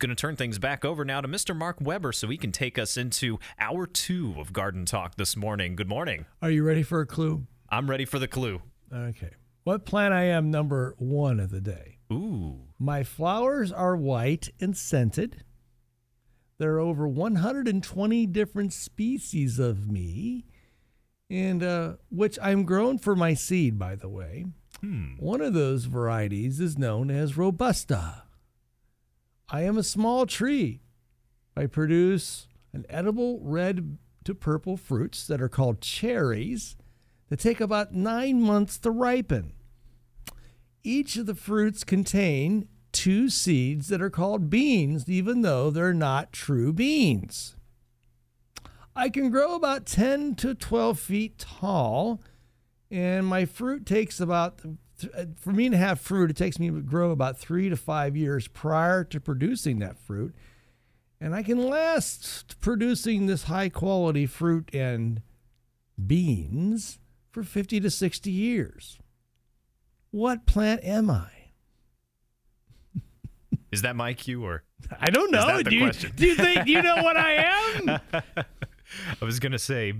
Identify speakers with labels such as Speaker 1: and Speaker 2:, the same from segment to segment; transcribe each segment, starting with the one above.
Speaker 1: Going to turn things back over now to Mr. Mark Weber so he can take us into hour two of Garden Talk this morning. Good morning.
Speaker 2: Are you ready for a clue?
Speaker 1: I'm ready for the clue.
Speaker 2: Okay. What plant I am number one of the day?
Speaker 1: Ooh.
Speaker 2: My flowers are white and scented. There are over 120 different species of me, and uh, which I'm grown for my seed, by the way.
Speaker 1: Hmm.
Speaker 2: One of those varieties is known as Robusta. I am a small tree. I produce an edible red to purple fruits that are called cherries that take about nine months to ripen. Each of the fruits contain two seeds that are called beans, even though they're not true beans. I can grow about 10 to 12 feet tall, and my fruit takes about Uh, for me to have fruit, it takes me to grow about three to five years prior to producing that fruit. And I can last producing this high quality fruit and beans for 50 to 60 years. What plant am I?
Speaker 1: Is that my cue or?
Speaker 2: I don't know.
Speaker 1: do,
Speaker 2: you, do you think you know what I am?
Speaker 1: I was going to say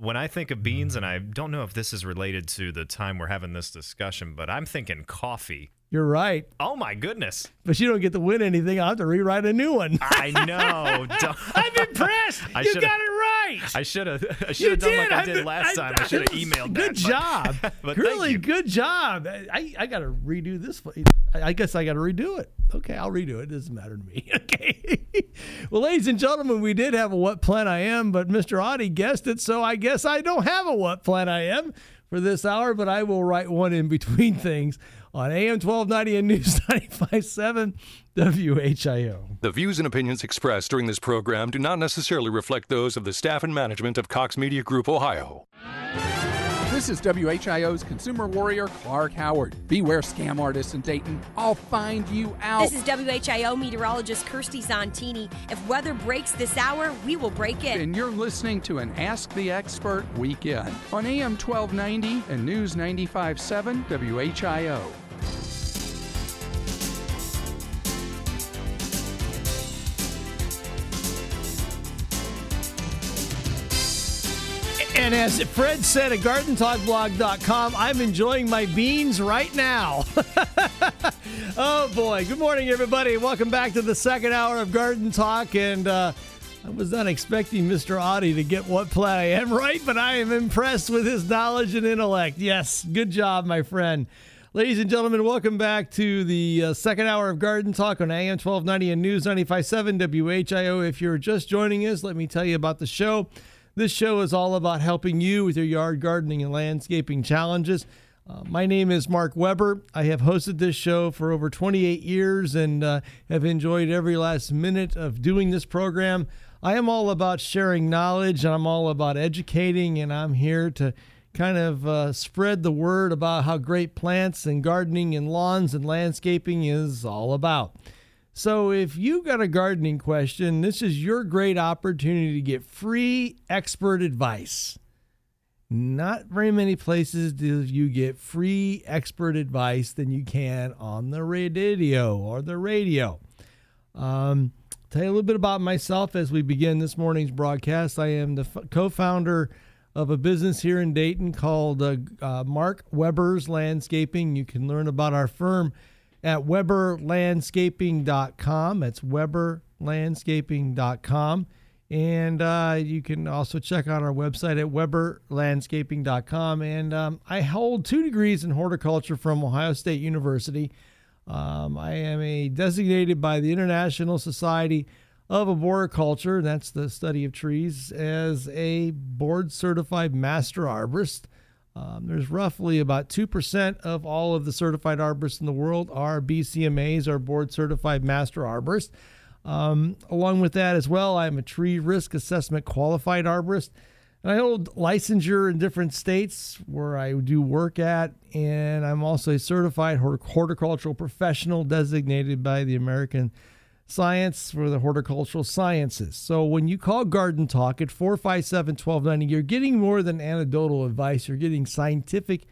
Speaker 1: when I think of beans, and I don't know if this is related to the time we're having this discussion, but I'm thinking coffee.
Speaker 2: You're right.
Speaker 1: Oh my goodness!
Speaker 2: But you don't get to win anything. I'll have to rewrite a new one.
Speaker 1: I know.
Speaker 2: I'm impressed. I you got it right.
Speaker 1: I should have. I should have done
Speaker 2: did.
Speaker 1: like I did last I, time. I, should have emailed.
Speaker 2: Good
Speaker 1: that,
Speaker 2: job.
Speaker 1: But, but
Speaker 2: really good job. I I got to redo this. I guess I got to redo it. Okay, I'll redo it. It doesn't matter to me. Okay. well, ladies and gentlemen, we did have a what plan I am, but Mr. Audie guessed it, so I guess I don't have a what plan I am for this hour, but I will write one in between things on AM 1290 and News 957 WHIO.
Speaker 3: The views and opinions expressed during this program do not necessarily reflect those of the staff and management of Cox Media Group Ohio.
Speaker 4: This is WHIO's consumer warrior, Clark Howard. Beware scam artists in Dayton. I'll find you out.
Speaker 5: This is WHIO meteorologist Kirstie Zontini. If weather breaks this hour, we will break it.
Speaker 4: And you're listening to an Ask the Expert weekend on AM 1290 and News 95.7 WHIO.
Speaker 2: And as Fred said at gardentalkblog.com, I'm enjoying my beans right now. oh boy. Good morning, everybody. Welcome back to the second hour of Garden Talk. And uh, I was not expecting Mr. Audie to get what play I am right, but I am impressed with his knowledge and intellect. Yes, good job, my friend. Ladies and gentlemen, welcome back to the uh, second hour of Garden Talk on AM 1290 and News 957 WHIO. If you're just joining us, let me tell you about the show. This show is all about helping you with your yard gardening and landscaping challenges. Uh, my name is Mark Weber. I have hosted this show for over 28 years and uh, have enjoyed every last minute of doing this program. I am all about sharing knowledge and I'm all about educating, and I'm here to kind of uh, spread the word about how great plants and gardening and lawns and landscaping is all about. So, if you got a gardening question, this is your great opportunity to get free expert advice. Not very many places do you get free expert advice than you can on the radio or the radio. Um, tell you a little bit about myself as we begin this morning's broadcast. I am the f- co-founder of a business here in Dayton called uh, uh, Mark Weber's Landscaping. You can learn about our firm at weberlandscaping.com. That's weberlandscaping.com. And uh, you can also check out our website at weberlandscaping.com. And um, I hold two degrees in horticulture from Ohio State University. Um, I am a designated by the International Society of Arboriculture, that's the study of trees, as a board certified master arborist. Um, there's roughly about 2% of all of the certified arborists in the world are BCMAs, or board certified master arborists. Um, along with that, as well, I'm a tree risk assessment qualified arborist. And I hold licensure in different states where I do work at, and I'm also a certified horticultural professional designated by the American Science for the Horticultural Sciences. So when you call Garden Talk at 457 1290, you're getting more than anecdotal advice, you're getting scientific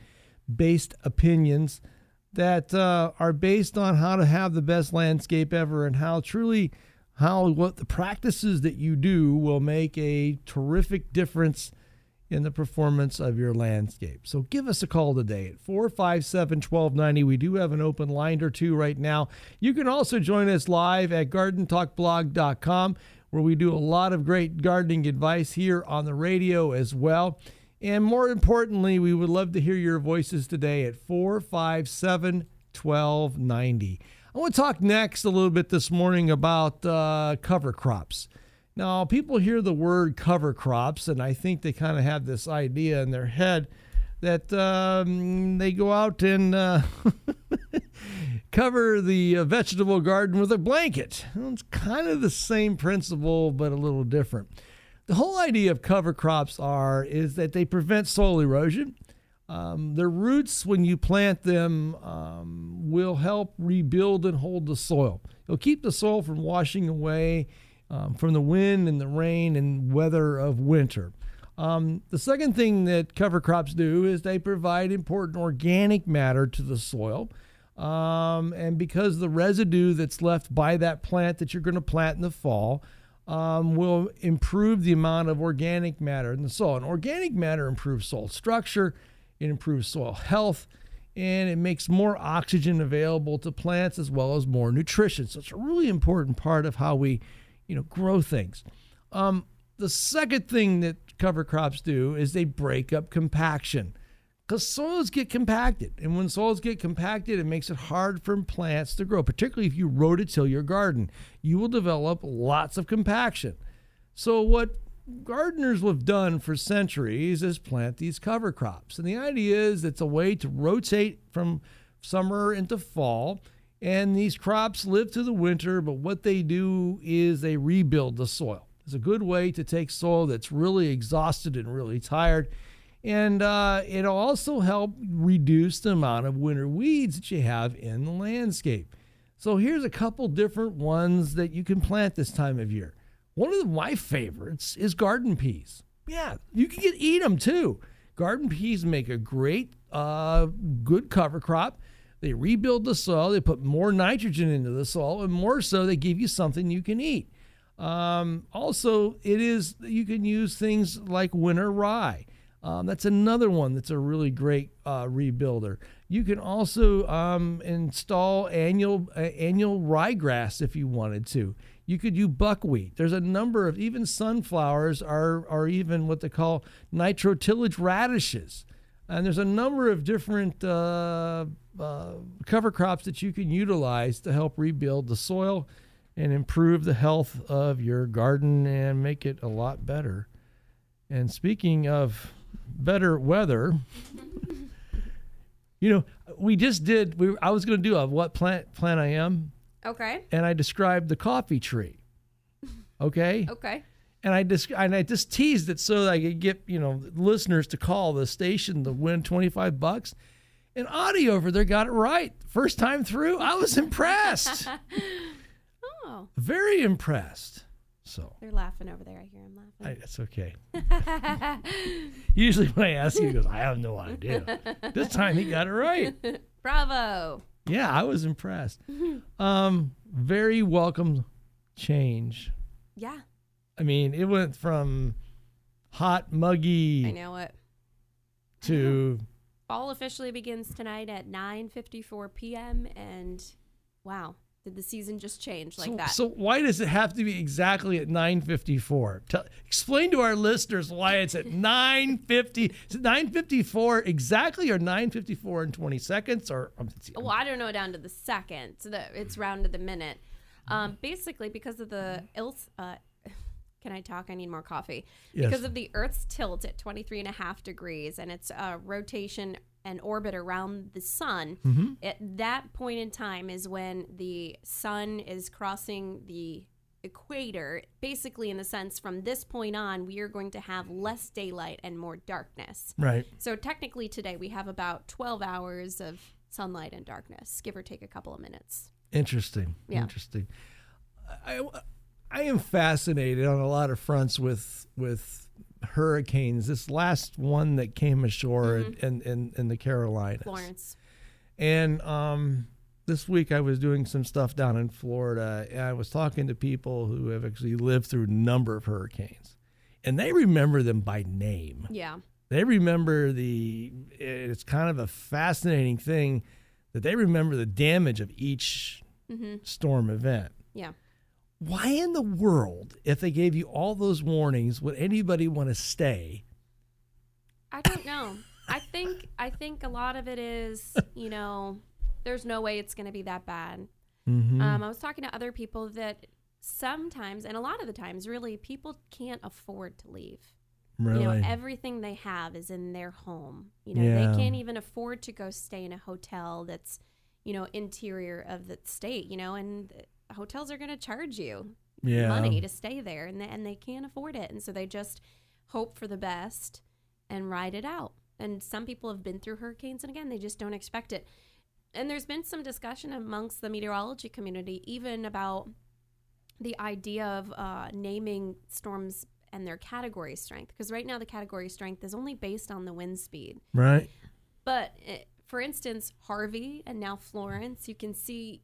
Speaker 2: based opinions that uh, are based on how to have the best landscape ever and how truly how what the practices that you do will make a terrific difference in the performance of your landscape. So give us a call today at 457 1290. We do have an open line or two right now. You can also join us live at gardentalkblog.com where we do a lot of great gardening advice here on the radio as well. And more importantly, we would love to hear your voices today at 457 1290. I want to talk next a little bit this morning about uh, cover crops. Now, people hear the word cover crops, and I think they kind of have this idea in their head that um, they go out and uh, cover the uh, vegetable garden with a blanket. Well, it's kind of the same principle, but a little different. The whole idea of cover crops are is that they prevent soil erosion. Um, their roots, when you plant them, um, will help rebuild and hold the soil. It'll keep the soil from washing away um, from the wind and the rain and weather of winter. Um, the second thing that cover crops do is they provide important organic matter to the soil. Um, and because the residue that's left by that plant that you're going to plant in the fall um, will improve the amount of organic matter in the soil. And organic matter improves soil structure, it improves soil health, and it makes more oxygen available to plants as well as more nutrition. So it's a really important part of how we, you know, grow things. Um, the second thing that cover crops do is they break up compaction because soils get compacted. And when soils get compacted, it makes it hard for plants to grow, particularly if you rototill your garden. You will develop lots of compaction. So, what gardeners have done for centuries is plant these cover crops. And the idea is it's a way to rotate from summer into fall. And these crops live through the winter, but what they do is they rebuild the soil. It's a good way to take soil that's really exhausted and really tired and uh, it'll also help reduce the amount of winter weeds that you have in the landscape. So here's a couple different ones that you can plant this time of year. One of my favorites is garden peas. Yeah, you can get, eat them too. Garden peas make a great, uh, good cover crop. They rebuild the soil. They put more nitrogen into the soil, and more so, they give you something you can eat. Um, also, it is you can use things like winter rye. Um, that's another one that's a really great uh, rebuilder. You can also um, install annual uh, annual ryegrass if you wanted to. You could do buckwheat. There's a number of even sunflowers are are even what they call nitrotillage radishes, and there's a number of different uh, uh, cover crops that you can utilize to help rebuild the soil and improve the health of your garden and make it a lot better. And speaking of better weather. you know, we just did. We I was going to do a what plant plant I am.
Speaker 5: Okay.
Speaker 2: And I described the coffee tree. Okay.
Speaker 5: Okay.
Speaker 2: And I just and I just teased it so that I could get you know listeners to call the station to win twenty five bucks. And Audie over there got it right first time through. I was impressed.
Speaker 5: oh.
Speaker 2: Very impressed. So
Speaker 5: they're laughing over there. I hear them laughing.
Speaker 2: I, that's okay. Usually when I ask you, he goes, "I have no idea." this time he got it right.
Speaker 5: Bravo.
Speaker 2: Yeah, I was impressed. Um, very welcome change.
Speaker 5: Yeah.
Speaker 2: I mean, it went from hot, muggy.
Speaker 5: I know it.
Speaker 2: To
Speaker 5: fall officially begins tonight at 9:54 p.m. and wow, did the season just change like
Speaker 2: so,
Speaker 5: that?
Speaker 2: So why does it have to be exactly at 9:54? Tell, explain to our listeners why it's at 9:50. Is it 9:54 exactly, or 9:54 and 20 seconds, or? Um,
Speaker 5: well, I don't know down to the second. So the, it's round to the minute. Um, basically, because of the ills. Uh, can I talk? I need more coffee.
Speaker 2: Yes.
Speaker 5: Because of the Earth's tilt at 23 and a half degrees and its uh, rotation and orbit around the sun,
Speaker 2: mm-hmm.
Speaker 5: at that point in time is when the sun is crossing the equator. Basically, in the sense from this point on, we are going to have less daylight and more darkness.
Speaker 2: Right.
Speaker 5: So, technically, today we have about 12 hours of sunlight and darkness, give or take a couple of minutes.
Speaker 2: Interesting.
Speaker 5: Yeah.
Speaker 2: Interesting. I, I am fascinated on a lot of fronts with with hurricanes. This last one that came ashore
Speaker 5: Mhm.
Speaker 2: in, in, in the Carolinas.
Speaker 5: Florence.
Speaker 2: And um, this week I was doing some stuff down in Florida, and I was talking to people who have actually lived through a number of hurricanes, and they remember them by name.
Speaker 5: Yeah.
Speaker 2: They remember the. It's kind of a fascinating thing that they remember the damage of each storm event.
Speaker 5: Yeah.
Speaker 2: Why in the world, if they gave you all those warnings, would anybody want to stay?
Speaker 5: I don't know. I think I think a lot of it is, you know, there's no way it's going to be that bad.
Speaker 2: Mm-hmm.
Speaker 5: Um, I was talking to other people that sometimes, and a lot of the times, really, people can't afford to leave.
Speaker 2: Really?
Speaker 5: You know, everything they have is in their home. You know,
Speaker 2: Yeah.
Speaker 5: they can't even afford to go stay in a hotel that's, you know, interior of the state. You know, and hotels are going to charge you
Speaker 2: yeah.
Speaker 5: money to stay there, and they, and they can't afford it, and so they just hope for the best and ride it out. And some people have been through hurricanes, and again, they just don't expect it. And there's been some discussion amongst the meteorology community, even about the idea of uh, naming storms and their category strength, because right now the category strength is only based on the wind speed.
Speaker 2: Right.
Speaker 5: But eh, for instance, Harvey and now Florence, you can see,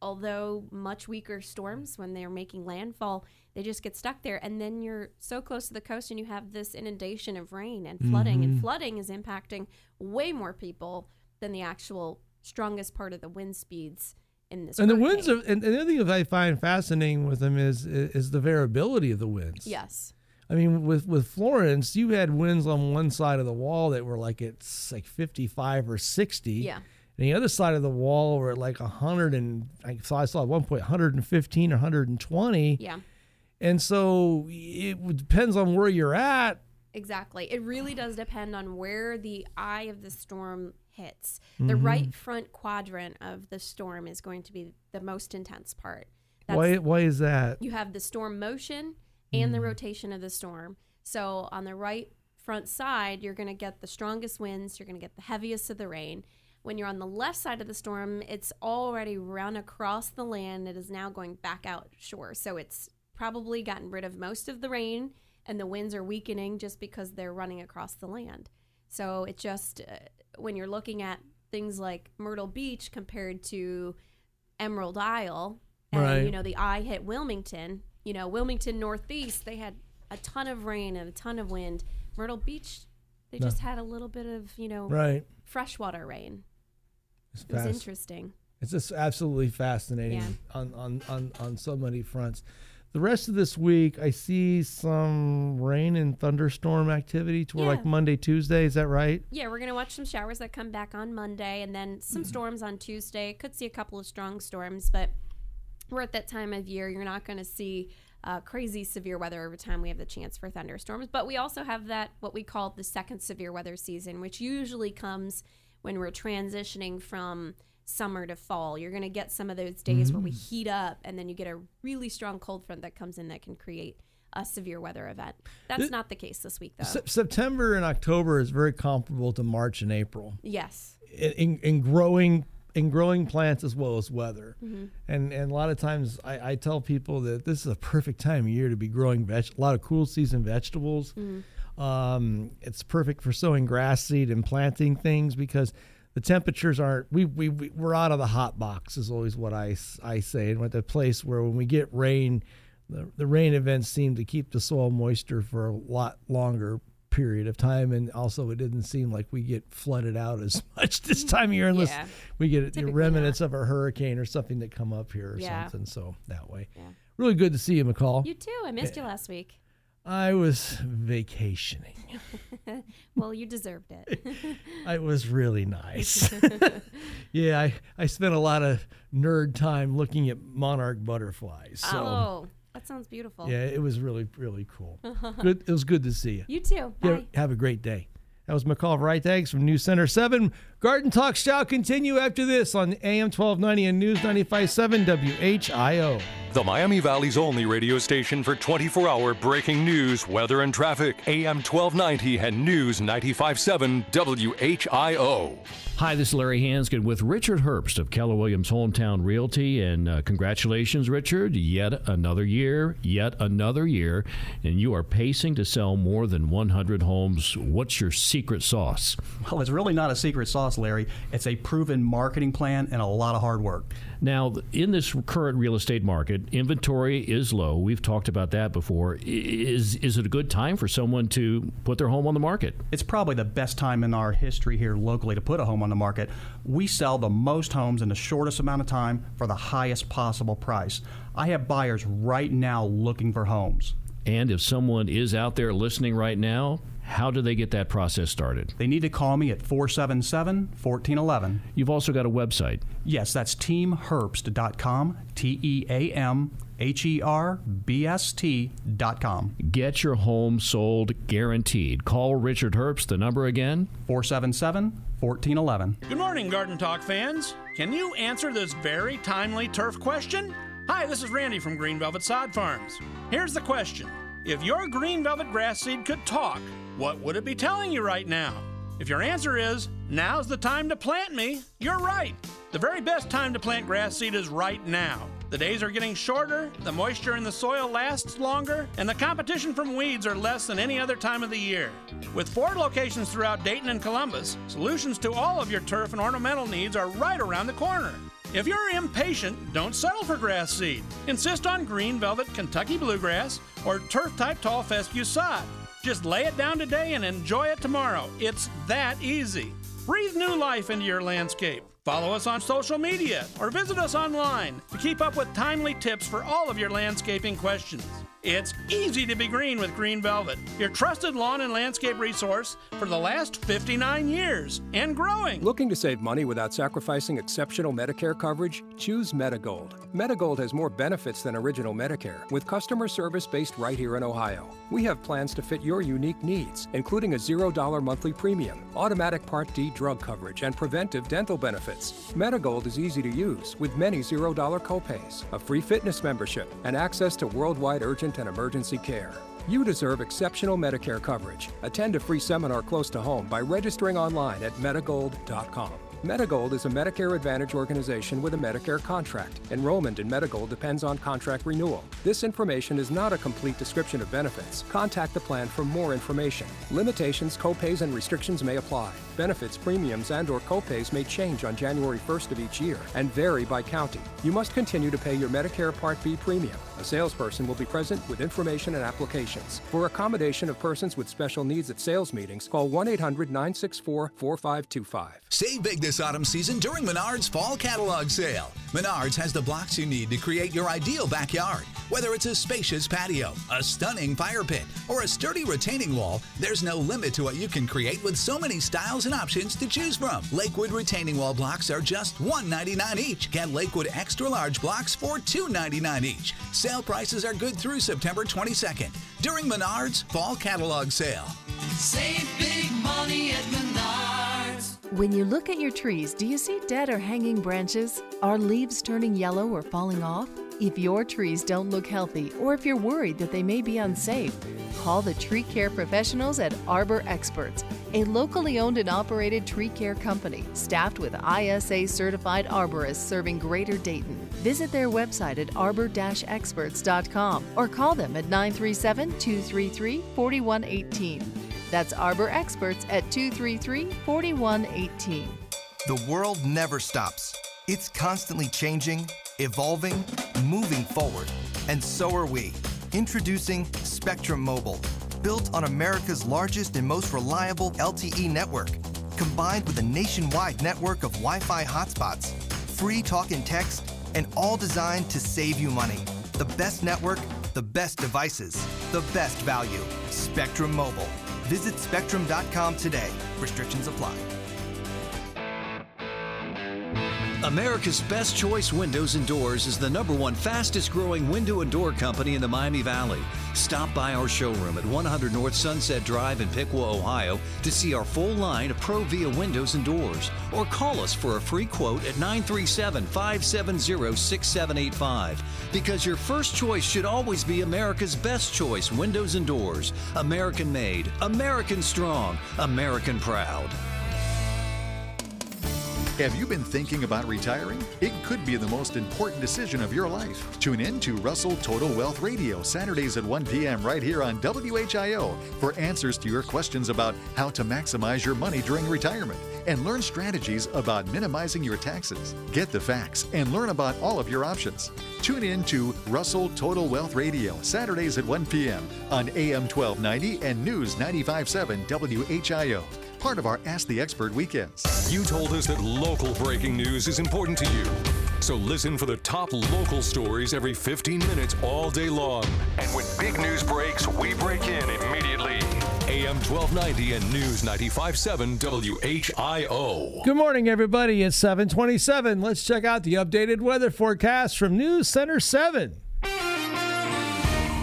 Speaker 5: although much weaker storms when they're making landfall, they just get stuck there. And then you're so close to the coast and you have this inundation of rain and flooding. And mm-hmm. flooding is impacting way more people than the actual strongest part of the wind speeds in this.
Speaker 2: And the winds are, and and the other thing that I find fascinating with them is is the variability of the winds.
Speaker 5: Yes.
Speaker 2: I mean, with with Florence, you had winds on one side of the wall that were like it's like fifty five or sixty.
Speaker 5: Yeah.
Speaker 2: The other side of the wall were at like hundred and I saw I saw at one point hundred and fifteen or hundred and twenty.
Speaker 5: Yeah.
Speaker 2: And so it depends on where you're at.
Speaker 5: Exactly. It really does depend on where the eye of the storm hits. The
Speaker 2: Mm-hmm.
Speaker 5: right front quadrant of the storm is going to be the most intense part.
Speaker 2: Why why is that?
Speaker 5: you have the storm motion and
Speaker 2: Mm.
Speaker 5: the rotation of the storm. So on the right front side, you're going to get the strongest winds, you're going to get the heaviest of the rain. When you're on the left side of the storm, it's already run across the land. It is now going back out shore. So it's probably gotten rid of most of the rain and the winds are weakening just because they're running across the land. So it just, uh, when you're looking at things like Myrtle Beach compared to Emerald Isle, and
Speaker 2: Right.
Speaker 5: you know the eye hit Wilmington. You know Wilmington Northeast, they had a ton of rain and a ton of wind. Myrtle Beach, they just had a little bit of you know
Speaker 2: Right.
Speaker 5: freshwater rain.
Speaker 2: It's
Speaker 5: It was interesting.
Speaker 2: It's just absolutely fascinating
Speaker 5: Yeah.
Speaker 2: on, on, on, on so many fronts. The rest of this week, I see some rain and thunderstorm activity toward
Speaker 5: Yeah.
Speaker 2: like Monday, Tuesday. Is that right?
Speaker 5: Yeah, we're gonna watch some showers that come back on Monday, and then some storms on Tuesday. Could see a couple of strong storms, but we're at that time of year. You're not going to see uh, crazy severe weather every time we have the chance for thunderstorms. But we also have that what we call the second severe weather season, which usually comes when we're transitioning from summer to fall. You're going to get some of those days where we heat up, and then you get a really strong cold front that comes in that can create a severe weather event. That's
Speaker 2: Th-
Speaker 5: not the case this week, though.
Speaker 2: Se- September and October is very comparable to March and April
Speaker 5: yes.
Speaker 2: in, in, in growing in growing plants as well as weather.
Speaker 5: Mm-hmm.
Speaker 2: And and a lot of times I, I tell people that this is a perfect time of year to be growing veg- a lot of cool season vegetables.
Speaker 5: Mm-hmm.
Speaker 2: Um, it's perfect for sowing grass seed and planting things because the temperatures aren't we, we, we we're out of the hot box is always what I I say and we're at the place where when we get rain the, the rain events seem to keep the soil moisture for a lot longer period of time and also it didn't seem like we get flooded out as much this time of year unless
Speaker 5: Yeah.
Speaker 2: we get the
Speaker 5: Typically
Speaker 2: remnants of a hurricane or something that come up here or
Speaker 5: Yeah.
Speaker 2: something so that way
Speaker 5: Yeah.
Speaker 2: really good to see you mccall
Speaker 5: You too. I missed you last week.
Speaker 2: I was vacationing
Speaker 5: Well, you deserved it.
Speaker 2: it was really nice yeah I, I spent a lot of nerd time looking at monarch butterflies so
Speaker 5: oh, that sounds beautiful.
Speaker 2: yeah it was really really cool good it was good to see you
Speaker 5: You too. Bye.
Speaker 2: Yeah, have a great day. That was McCall Vrydaghs from News Center 7. Garden Talk shall continue after this on AM 1290 and News 95.7 WHIO.
Speaker 3: The Miami Valley's only radio station for 24 hour breaking news, weather, and traffic. AM 1290 and News 95.7 WHIO.
Speaker 6: Hi, this is Larry Hansgen with Richard Herbst of Keller Williams Hometown Realty. And uh, congratulations, Richard. Yet another year, yet another year. And you are pacing to sell more than 100 homes. What's your secret sauce?
Speaker 7: Well, it's really not a secret sauce. Sauce, Larry. It's a proven marketing plan and a lot of hard work.
Speaker 6: Now, in this current real estate market, inventory is low. We've talked about that before. Is is it a good time for someone to put their home on the market?
Speaker 7: It's probably the best time in our history here locally to put a home on the market. We sell the most homes in the shortest amount of time for the highest possible price. I have buyers right now looking for homes.
Speaker 6: And if someone is out there listening right now, how do they get that process started?
Speaker 7: They need to call me at 477 1411.
Speaker 6: You've also got a website.
Speaker 7: Yes, that's teamherbst.com, T E A M H E R B S T.com.
Speaker 6: Get your home sold guaranteed. Call Richard Herbst. The number again
Speaker 7: 477 1411.
Speaker 8: Good morning, Garden Talk fans. Can you answer this very timely turf question? Hi, this is Randy from Green Velvet Sod Farms. Here's the question If your green velvet grass seed could talk, what would it be telling you right now? If your answer is, now's the time to plant me, you're right. The very best time to plant grass seed is right now. The days are getting shorter, the moisture in the soil lasts longer, and the competition from weeds are less than any other time of the year. With four locations throughout Dayton and Columbus, solutions to all of your turf and ornamental needs are right around the corner. If you're impatient, don't settle for grass seed. Insist on green velvet Kentucky bluegrass or turf type tall fescue sod. Just lay it down today and enjoy it tomorrow. It's that easy. Breathe new life into your landscape. Follow us on social media or visit us online to keep up with timely tips for all of your landscaping questions. It's easy to be green with Green Velvet, your trusted lawn and landscape resource for the last 59 years and growing.
Speaker 9: Looking to save money without sacrificing exceptional Medicare coverage? Choose Medigold. Medigold has more benefits than original Medicare, with customer service based right here in Ohio. We have plans to fit your unique needs, including a $0 monthly premium, automatic Part D drug coverage, and preventive dental benefits. Medigold is easy to use, with many $0 copays, a free fitness membership, and access to worldwide urgent and emergency care. You deserve exceptional Medicare coverage. Attend a free seminar close to home by registering online at Medigold.com. Medigold is a Medicare Advantage organization with a Medicare contract. Enrollment in Medigold depends on contract renewal. This information is not a complete description of benefits. Contact the plan for more information. Limitations, copays, and restrictions may apply. Benefits, premiums, and or copays may change on January 1st of each year and vary by county. You must continue to pay your Medicare Part B premium. A salesperson will be present with information and applications. For accommodation of persons with special needs at sales meetings, call 1-800-964-4525.
Speaker 10: Save big this autumn season during Menards Fall Catalog Sale. Menards has the blocks you need to create your ideal backyard. Whether it's a spacious patio, a stunning fire pit, or a sturdy retaining wall, there's no limit to what you can create with so many styles and options to choose from. Lakewood retaining wall blocks are just $1.99 each. Get Lakewood extra large blocks for $2.99 each. Sale prices are good through September 22nd during Menards Fall Catalog Sale.
Speaker 11: Save big money at Menards.
Speaker 12: When you look at your trees, do you see dead or hanging branches? Are leaves turning yellow or falling off? If your trees don't look healthy or if you're worried that they may be unsafe, call the tree care professionals at Arbor Experts, a locally owned and operated tree care company staffed with ISA certified arborists serving Greater Dayton. Visit their website at arbor-experts.com or call them at 937 233 4118. That's Arbor Experts at 233 4118.
Speaker 13: The world never stops. It's constantly changing, evolving, moving forward. And so are we. Introducing Spectrum Mobile, built on America's largest and most reliable LTE network, combined with a nationwide network of Wi Fi hotspots, free talk and text, and all designed to save you money. The best network, the best devices, the best value. Spectrum Mobile. Visit spectrum.com today. Restrictions apply.
Speaker 14: America's Best Choice Windows and Doors is the number one fastest growing window and door company in the Miami Valley. Stop by our showroom at 100 North Sunset Drive in Piqua, Ohio to see our full line of Provia windows and doors or call us for a free quote at 937 570 6785 because your first choice should always be America's Best Choice Windows and Doors. American made, American strong, American proud.
Speaker 15: Have you been thinking about retiring? It could be the most important decision of your life. Tune in to Russell Total Wealth Radio Saturdays at 1 p.m. right here on WHIO for answers to your questions about how to maximize your money during retirement and learn strategies about minimizing your taxes. Get the facts and learn about all of your options. Tune in to Russell Total Wealth Radio, Saturdays at 1 p.m. on AM 1290 and News 95.7 WHIO part of our Ask the Expert weekends.
Speaker 3: You told us that local breaking news is important to you. So listen for the top local stories every 15 minutes all day long. And when big news breaks, we break in immediately. AM 1290 and News 95.7 WHIO.
Speaker 2: Good morning, everybody. It's 727. Let's check out the updated weather forecast from News Center 7.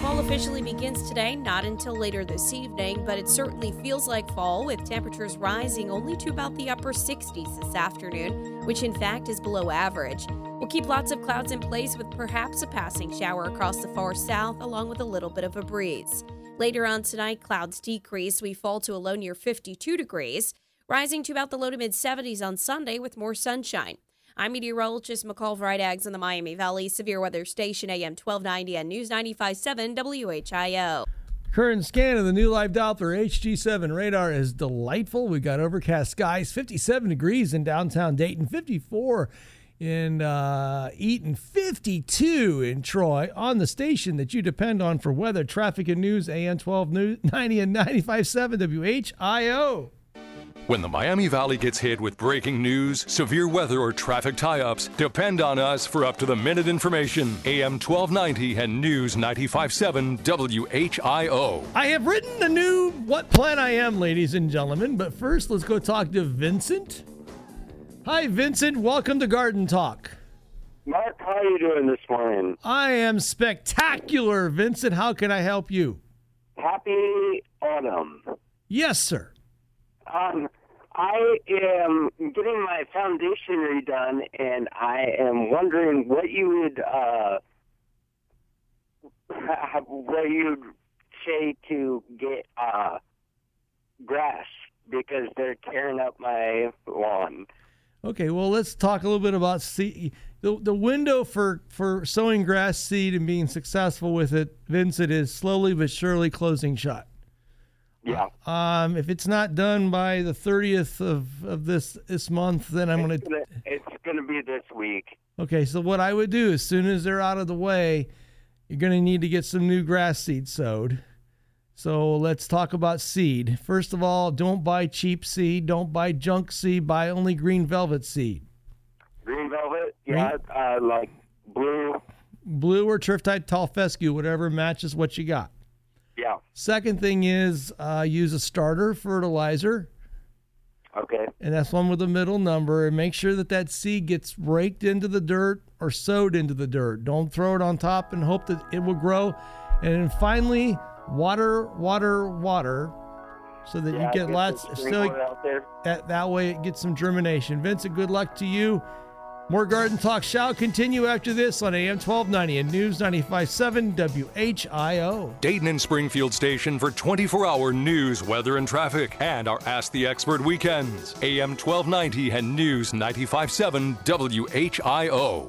Speaker 5: Fall officially begins today, not until later this evening, but it certainly feels like fall with temperatures rising only to about the upper 60s this afternoon, which in fact is below average. We'll keep lots of clouds in place with perhaps a passing shower across the far south, along with a little bit of a breeze. Later on tonight, clouds decrease. We fall to a low near 52 degrees, rising to about the low to mid 70s on Sunday with more sunshine. I'm meteorologist McCall Vrydaghs in the Miami Valley Severe Weather Station, AM 1290 and News 95.7 WHIO.
Speaker 2: Current scan of the new live Doppler HG7 radar is delightful. We've got overcast skies, 57 degrees in downtown Dayton, 54 in uh, Eaton, 52 in Troy. On the station that you depend on for weather, traffic, and news, AM 1290 and 95.7 WHIO.
Speaker 3: When the Miami Valley gets hit with breaking news, severe weather, or traffic tie ups, depend on us for up to the minute information. AM 1290 and News 95.7 WHIO.
Speaker 2: I have written the new What Plan I Am, ladies and gentlemen, but first let's go talk to Vincent. Hi, Vincent. Welcome to Garden Talk.
Speaker 16: Mark, how are you doing this morning?
Speaker 2: I am spectacular, Vincent. How can I help you?
Speaker 16: Happy autumn.
Speaker 2: Yes, sir.
Speaker 16: Um, I am getting my foundation redone, and I am wondering what you would, uh, what you'd say to get uh, grass because they're tearing up my lawn.
Speaker 2: Okay, well, let's talk a little bit about seed. The, the window for, for sowing grass seed and being successful with it, Vincent, is slowly but surely closing shut.
Speaker 16: Yeah.
Speaker 2: Um, if it's not done by the 30th of, of this this month, then I'm going
Speaker 16: gonna, it's going to be this week.
Speaker 2: Okay, so what I would do as soon as they're out of the way, you're going to need to get some new grass seed sowed. So let's talk about seed. First of all, don't buy cheap seed. Don't buy junk seed. Buy only green velvet seed.
Speaker 16: Green velvet, yeah, uh, like blue.
Speaker 2: Blue or turf type tall fescue, whatever matches what you got.
Speaker 16: Yeah.
Speaker 2: Second thing is uh, use a starter fertilizer.
Speaker 16: Okay.
Speaker 2: And that's one with a middle number. And make sure that that seed gets raked into the dirt or sowed into the dirt. Don't throw it on top and hope that it will grow. And then finally, water, water, water, so that
Speaker 16: Yeah,
Speaker 2: you get
Speaker 16: get
Speaker 2: lots.
Speaker 16: some
Speaker 2: So
Speaker 16: out there.
Speaker 2: that that way it gets some germination. Vincent, good luck to you. More garden talk shall continue after this on AM 1290 and News 95.7 WHIO.
Speaker 3: Dayton and Springfield station for 24 hour news, weather, and traffic, and our Ask the Expert weekends. AM 1290 and News 95.7 WHIO.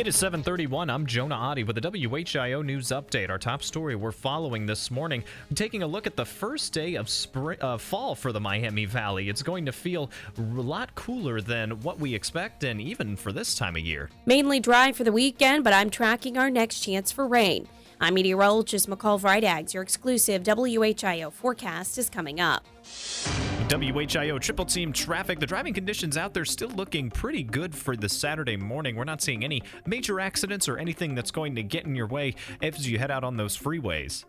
Speaker 1: It is 731. I'm Jonah Adi with the WHIO News Update. Our top story we're following this morning, taking a look at the first day of spring, uh, fall for the Miami Valley. It's going to feel a lot cooler than what we expect, and even for this time of year.
Speaker 5: Mainly dry for the weekend, but I'm tracking our next chance for rain. I'm meteorologist McCall Vrydaghs. Your exclusive WHIO forecast is coming up.
Speaker 1: WHIO triple team traffic. The driving conditions out there still looking pretty good for the Saturday morning. We're not seeing any major accidents or anything that's going to get in your way as you head out on those freeways.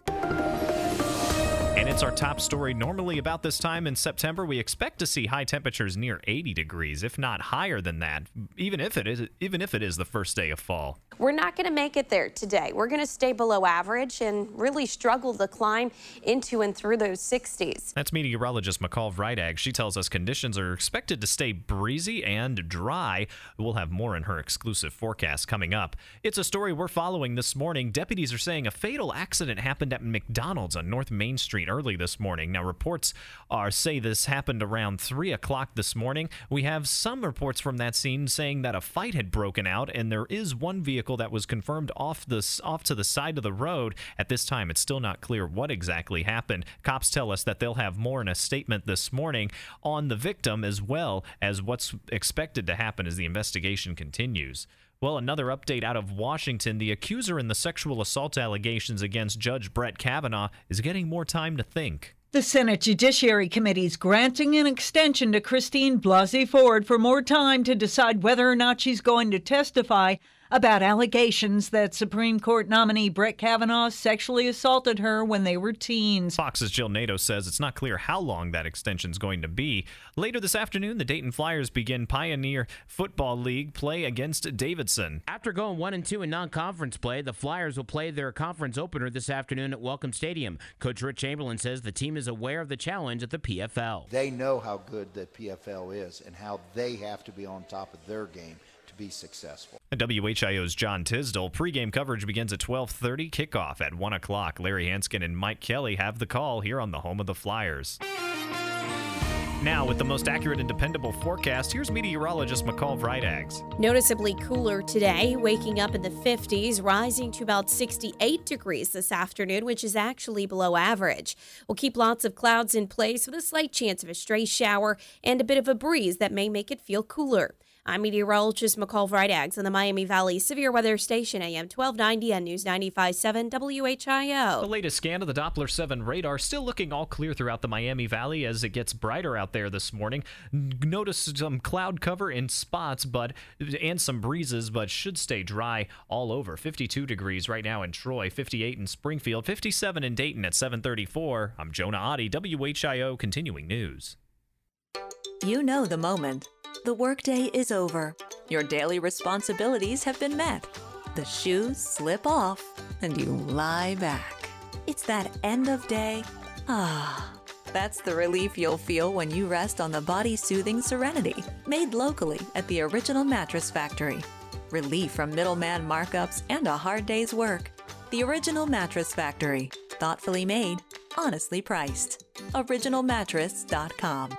Speaker 1: It's our top story. Normally, about this time in September, we expect to see high temperatures near 80 degrees, if not higher than that, even if it is even if it is the first day of fall.
Speaker 5: We're not going to make it there today. We're going to stay below average and really struggle to climb into and through those 60s.
Speaker 1: That's meteorologist McCall Vrydag. She tells us conditions are expected to stay breezy and dry. We'll have more in her exclusive forecast coming up. It's a story we're following this morning. Deputies are saying a fatal accident happened at McDonald's on North Main Street early this morning. Now, reports are say this happened around 3 o'clock this morning. We have some reports from that scene saying that a fight had broken out, and there is one vehicle that was confirmed off, the, off to the side of the road. At this time, it's still not clear what exactly happened. Cops tell us that they'll have more in a statement this morning on the victim as well as what's expected to happen as the investigation continues. Well, another update out of Washington. The accuser in the sexual assault allegations against Judge Brett Kavanaugh is getting more time to think.
Speaker 17: The Senate Judiciary Committee is granting an extension to Christine Blasey Ford for more time to decide whether or not she's going to testify about allegations that Supreme Court nominee Brett Kavanaugh sexually assaulted her when they were teens.
Speaker 1: Fox's Jill Nato says it's not clear how long that extension is going to be. Later this afternoon, the Dayton Flyers begin Pioneer Football League play against Davidson.
Speaker 18: After going 1 and 2 in non conference play, the Flyers will play their conference opener this afternoon at Welcome Stadium. Coach Rick Chamberlin says the team is aware of the challenge at the PFL.
Speaker 19: They know how good the PFL is and how they have to be on top of their game to be successful.
Speaker 1: WHIO's John Tisdale. Pregame coverage begins at 12:30. Kickoff at 1 o'clock. Larry Hansgen and Mike Kelly have the call here on the home of the Flyers. Now, with the most accurate and dependable forecast, here's meteorologist McCall Vrydaghs.
Speaker 5: Noticeably cooler today, waking up in the 50s, rising to about 68 degrees this afternoon, which is actually below average. We'll keep lots of clouds in place with a slight chance of a stray shower and a bit of a breeze that may make it feel cooler. I'm meteorologist McCall Vrydaghs on the Miami Valley Severe Weather Station, AM 1290 and News 95.7 WHIO.
Speaker 1: The latest scan of the Doppler 7 radar still looking all clear throughout the Miami Valley as it gets brighter out there this morning. Notice some cloud cover in spots, but and some breezes, but should stay dry all over. 52 degrees right now in Troy, 58 in Springfield, 57 in Dayton at 734. I'm Jonah Adi, WHIO Continuing News.
Speaker 20: You know the moment. The workday is over. Your daily responsibilities have been met. The shoes slip off and you lie back. It's that end of day. Ah. That's the relief you'll feel when you rest on the body soothing Serenity, made locally at the Original Mattress Factory. Relief from middleman markups and a hard day's work. The Original Mattress Factory. Thoughtfully made, honestly priced. OriginalMattress.com.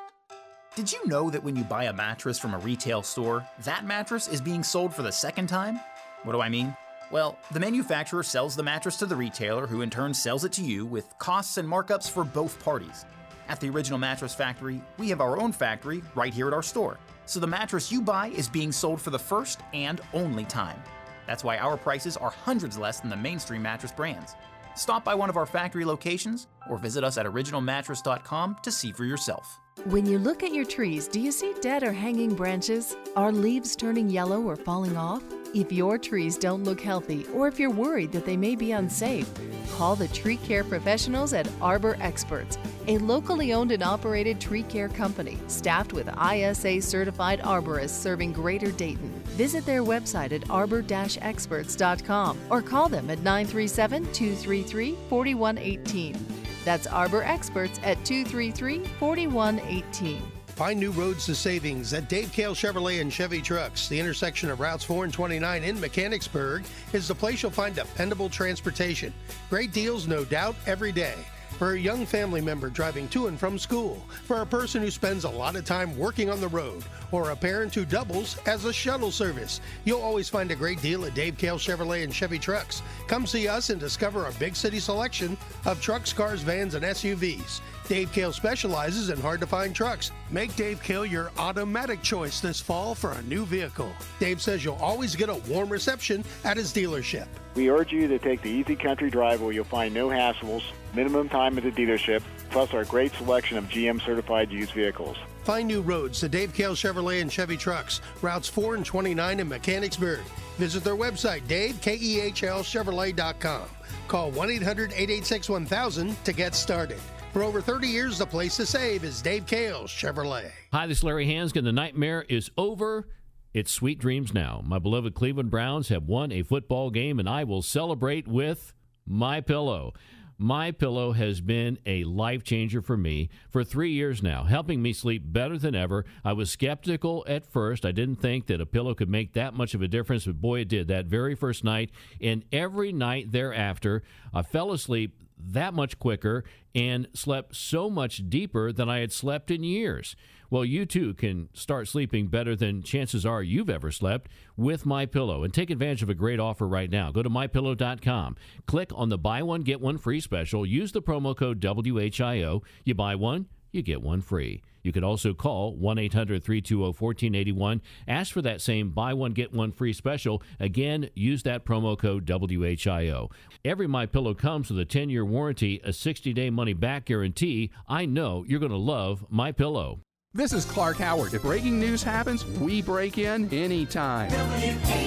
Speaker 21: Did you know that when you buy a mattress from a retail store, that mattress is being sold for the second time? What do I mean? Well, the manufacturer sells the mattress to the retailer, who in turn sells it to you with costs and markups for both parties. At the Original Mattress Factory, we have our own factory right here at our store. So the mattress you buy is being sold for the first and only time. That's why our prices are hundreds less than the mainstream mattress brands. Stop by one of our factory locations or visit us at originalmattress.com to see for yourself.
Speaker 12: When you look at your trees, do you see dead or hanging branches? Are leaves turning yellow or falling off? If your trees don't look healthy or if you're worried that they may be unsafe, call the tree care professionals at Arbor Experts, a locally owned and operated tree care company staffed with ISA certified arborists serving Greater Dayton. Visit their website at arbor-experts.com or call them at 937 233 4118. That's Arbor Experts at 233 4118.
Speaker 22: Find new roads to savings at Dave Kehl Chevrolet and Chevy Trucks. The intersection of Routes 4 and 29 in Mechanicsburg is the place you'll find dependable transportation. Great deals, no doubt, every day. For a young family member driving to and from school, for a person who spends a lot of time working on the road, or a parent who doubles as a shuttle service, you'll always find a great deal at Dave Kehl Chevrolet and Chevy Trucks. Come see us and discover our big city selection of trucks, cars, vans, and SUVs. Dave Kehl specializes in hard to find trucks. Make Dave Kehl your automatic choice this fall for a new vehicle. Dave says you'll always get a warm reception at his dealership.
Speaker 23: We urge you to take the easy country drive where you'll find no hassles, minimum time at the dealership, plus our great selection of GM certified used vehicles.
Speaker 22: Find new roads to Dave Kehl Chevrolet and Chevy Trucks, routes 4 and 29 in Mechanicsburg. Visit their website, Dave, K-E-H-L, Chevrolet.com. Call 1-800-886-1000 to get started. For over 30 years, the place to save is Dave Kehl's Chevrolet.
Speaker 6: Hi, this is Larry Hansgen. The nightmare is over. It's sweet dreams now. My beloved Cleveland Browns have won a football game, and I will celebrate with my pillow. My Pillow has been a life changer for me for three years now, helping me sleep better than ever. I was skeptical at first. I didn't think that a pillow could make that much of a difference, but boy, it did. That very first night, and every night thereafter, I fell asleep that much quicker and slept so much deeper than I had slept in years. Well, you too can start sleeping better than chances are you've ever slept with My Pillow and take advantage of a great offer right now. Go to mypillow.com. Click on the buy one get one free special. Use the promo code WHIO. You buy one, you get one free. You could also call 1 800 320 1481. Ask for that same buy one, get one free special. Again, use that promo code WHIO. Every My Pillow comes with a 10 year warranty, a 60 day money back guarantee. I know you're going to love My Pillow.
Speaker 24: This is Clark Howard. If breaking news happens, we break in anytime. W-H-I-O.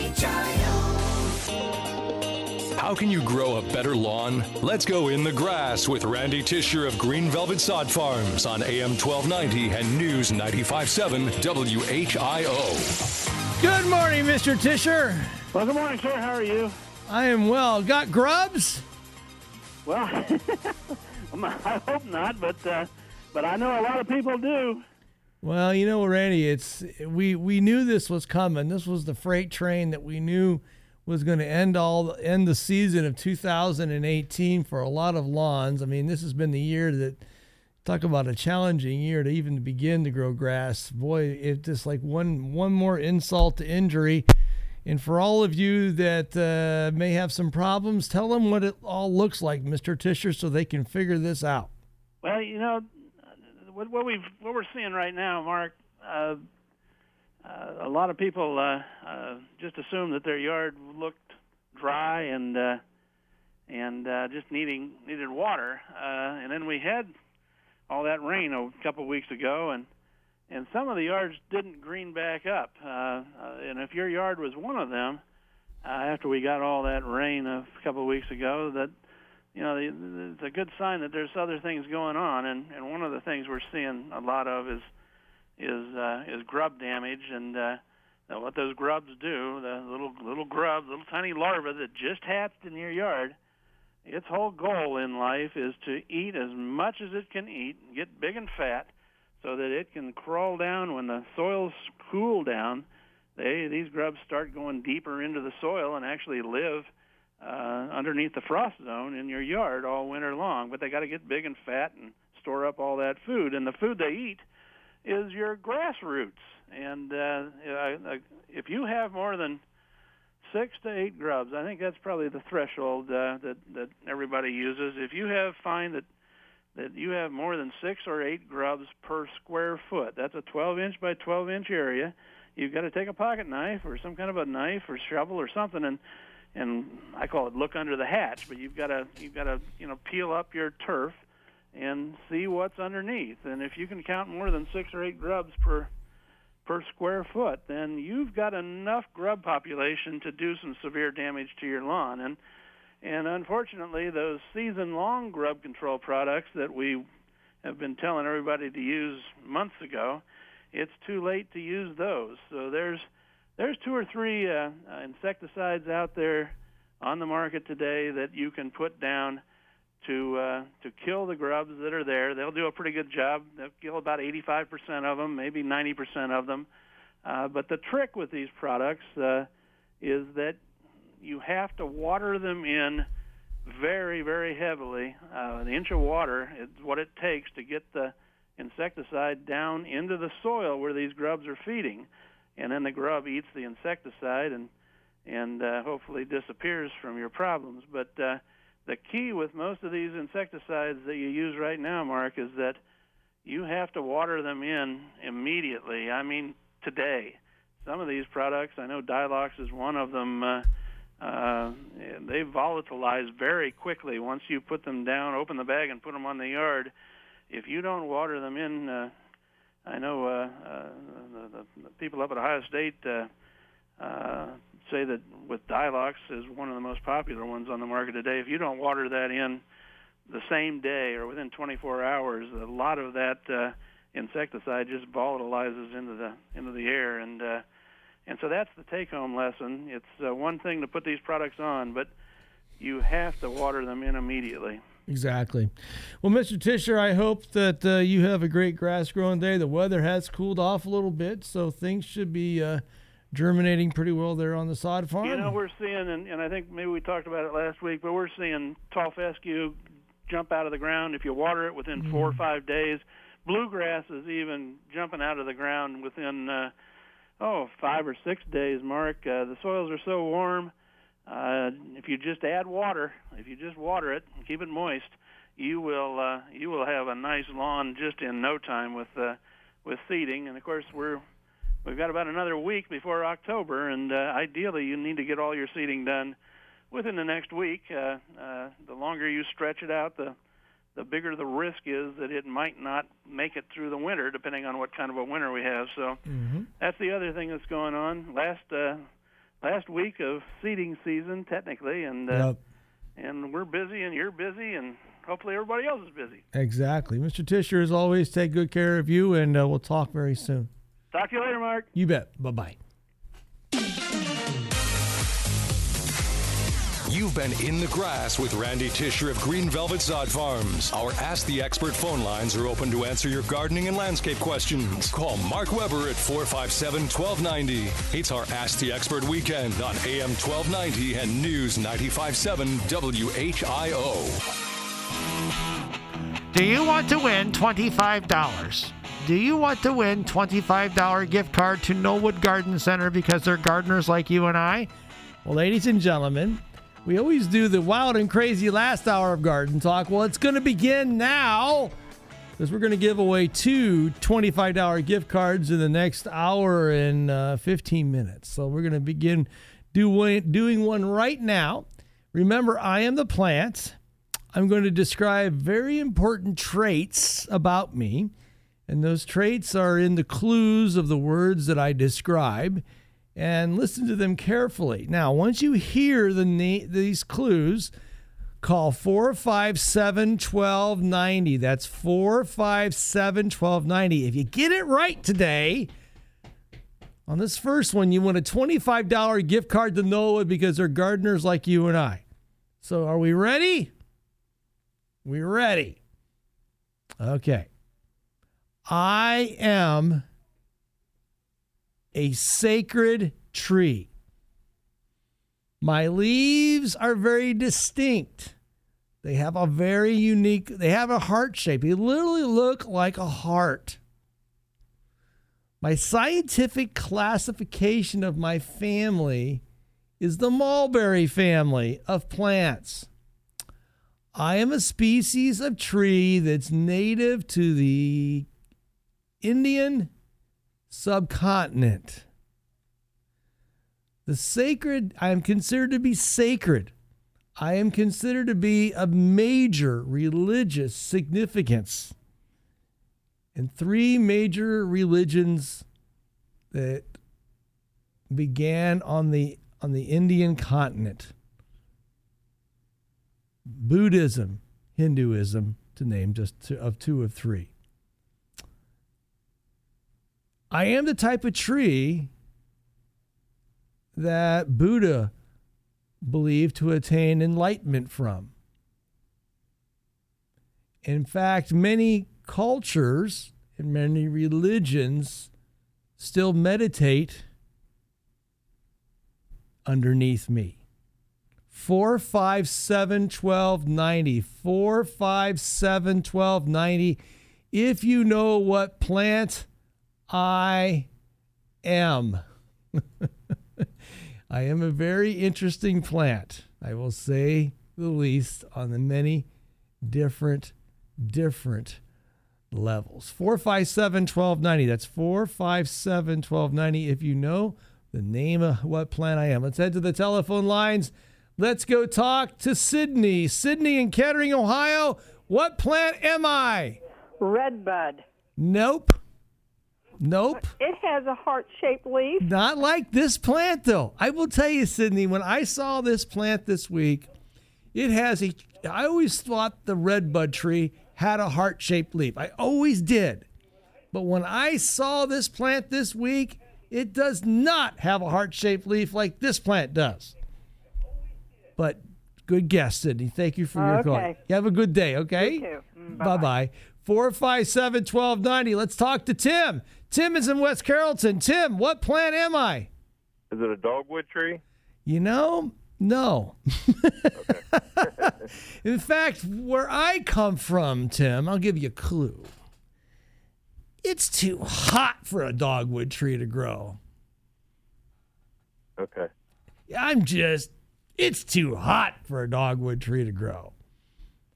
Speaker 3: How can you grow a better lawn? Let's go in the grass with Randy Tisher of Green Velvet Sod Farms on AM 1290 and News 957 WHIO.
Speaker 2: Good morning, Mr. Tisher.
Speaker 25: Well, good morning, sir. How are you?
Speaker 2: I am well. Got grubs?
Speaker 25: Well, I hope not, but uh, but I know a lot of people do.
Speaker 2: Well, you know, Randy, it's we we knew this was coming. This was the freight train that we knew was going to end all end the season of 2018 for a lot of lawns. I mean, this has been the year that talk about a challenging year to even begin to grow grass. Boy, it's just like one one more insult to injury. And for all of you that uh, may have some problems, tell them what it all looks like, Mr. Tisher, so they can figure this out.
Speaker 25: Well, you know, what, what we've what we're seeing right now, Mark. Uh, uh, a lot of people uh, uh, just assumed that their yard looked dry and uh, and uh, just needing needed water. Uh, and then we had all that rain a couple weeks ago, and and some of the yards didn't green back up. Uh, uh, and if your yard was one of them, uh, after we got all that rain a couple weeks ago, that you know it's a good sign that there's other things going on. And and one of the things we're seeing a lot of is is uh, is grub damage, and uh, what those grubs do, the little little grubs, little tiny larvae that just hatched in your yard. Its whole goal in life is to eat as much as it can eat, get big and fat, so that it can crawl down when the soils cool down. They these grubs start going deeper into the soil and actually live uh, underneath the frost zone in your yard all winter long. But they got to get big and fat and store up all that food, and the food they eat is your grass roots. And uh, if you have more than six to eight grubs, I think that's probably the threshold uh, that that everybody uses. If you have find that that you have more than six or eight grubs per square foot, that's a 12 inch by 12 inch area. You've got to take a pocket knife or some kind of a knife or shovel or something and and I call it look under the hatch, but you've got to you've got to you know peel up your turf and see what's underneath. And if you can count more than six or eight grubs per per square foot, then you've got enough grub population to do some severe damage to your lawn. And and unfortunately, those season-long grub control products that we have been telling everybody to use months ago, it's too late to use those. So there's there's two or three uh, uh, insecticides out there on the market today that you can put down to uh, to kill the grubs that are there. They'll do a pretty good job. They'll kill about 85% of them, maybe 90% of them. Uh, but the trick with these products uh, is that you have to water them in very, very heavily. Uh, an inch of water is what it takes to get the insecticide down into the soil where these grubs are feeding, and then the grub eats the insecticide and and uh, hopefully disappears from your problems. But uh, the key with most of these insecticides that you use right now, Mark, is that you have to water them in immediately. I mean, today. Some of these products, I know Dylox is one of them. Uh, uh, they volatilize very quickly once you put them down, open the bag, and put them on the yard. If you don't water them in, uh, I know uh, uh, the, the, people up at Ohio State uh, uh, say that with Dylox is one of the most popular ones on the market today. If you don't water that in the same day or within 24 hours, a lot of that uh, insecticide just volatilizes into the into the air, and uh, and so that's the take-home lesson. It's uh, one thing to put these products on, but you have to water them in immediately.
Speaker 2: Exactly. Well, Mr. Tisher, I hope that uh, you have a great grass growing day. The weather has cooled off a little bit, so things should be uh, germinating pretty well there on the sod farm.
Speaker 25: You know, we're seeing, and, and I think maybe we talked about it last week, but we're seeing tall fescue jump out of the ground if you water it within four or
Speaker 2: Mm.
Speaker 25: five days. Bluegrass is even jumping out of the ground within uh, oh five or six days. Mark, uh, the soils are so warm. Uh, if you just add water, if you just water it and keep it moist, you will uh, you will have a nice lawn just in no time with uh, with seeding. And of course, we're we've got about another week before October, and uh, ideally, you need to get all your seeding done within the next week. Uh, uh, the longer you stretch it out, the the bigger the risk is that it might not make it through the winter, depending on what kind of a winter we have. So
Speaker 2: Mm-hmm.
Speaker 25: that's the other thing that's going on. Last uh, last week of seeding season, technically, and uh,
Speaker 2: Yep.
Speaker 25: and we're busy, and you're busy, and hopefully everybody else is busy.
Speaker 2: Exactly. Mr. Tisher, as always, take good care of you, and uh, we'll talk very soon.
Speaker 25: Talk to you later, Mark.
Speaker 2: You bet. Bye bye.
Speaker 3: You've been in the grass with Randy Tisher of Green Velvet Sod Farms. Our Ask the Expert phone lines are open to answer your gardening and landscape questions. Call Mark Weber at 457 1290. It's our Ask the Expert weekend on AM 1290 and News 957 WHIO.
Speaker 26: Do you want to win $25? Do you want to win $25 gift card to Knollwood Garden Center because they're gardeners like you and I?
Speaker 2: Well, ladies and gentlemen, we always do the wild and crazy last hour of Garden Talk. Well, it's going to begin now because we're going to give away two $25 gift cards in the next hour and uh, 15 minutes. So we're going to begin doing, doing one right now. Remember, I am the plant. I'm going to describe very important traits about me. And those traits are in the clues of the words that I describe and listen to them carefully. Now, once you hear the na- these clues, call 457 1290. That's 457 1290. If you get it right today, on this first one, you win a $25 gift card to Knollwood because they're gardeners like you and I. So, are we ready? We ready? Okay. I am a sacred tree. My leaves are very distinct. They have a very unique, they have a heart shape. They literally look like a heart. My scientific classification of my family is the mulberry family of plants. I am a species of tree that's native to the Indian subcontinent. The sacred, I am considered to be sacred. I am considered to be of major religious significance And three major religions that began on the on the Indian continent. Buddhism, Hinduism, to name just two, of two of three. I am the type of tree that Buddha believed to attain enlightenment from. In fact, many cultures and many religions still meditate underneath me. 457 1290. 457 1290. If you know what plant I am. I am a very interesting plant, I will say the least, on the many different, different levels. 457 1290. That's 457 1290. If you know the name of what plant I am, let's head to the telephone lines. Let's go talk to Sydney. Sydney in Kettering, Ohio. What plant am I?
Speaker 27: Redbud.
Speaker 2: Nope. Nope.
Speaker 27: It has a heart shaped leaf.
Speaker 2: Not like this plant, though. I will tell you, Sydney, when I saw this plant this week, it has a. I always thought the redbud tree had a heart shaped leaf. I always did. But when I saw this plant this week, it does not have a heart shaped leaf like this plant does. But good guess, Sydney. Thank you for your call.
Speaker 27: Okay.
Speaker 2: You have a good day, okay?
Speaker 27: You. Mm,
Speaker 2: Bye bye. 457 1290. Let's talk to Tim. Tim is in West Carrollton. Tim, what plant am I?
Speaker 28: Is it a dogwood tree?
Speaker 2: You know, No. In fact, where I come from, Tim, I'll give you a clue. It's too hot for a dogwood tree to grow.
Speaker 28: Okay.
Speaker 2: I'm just, it's too hot for a dogwood tree to grow.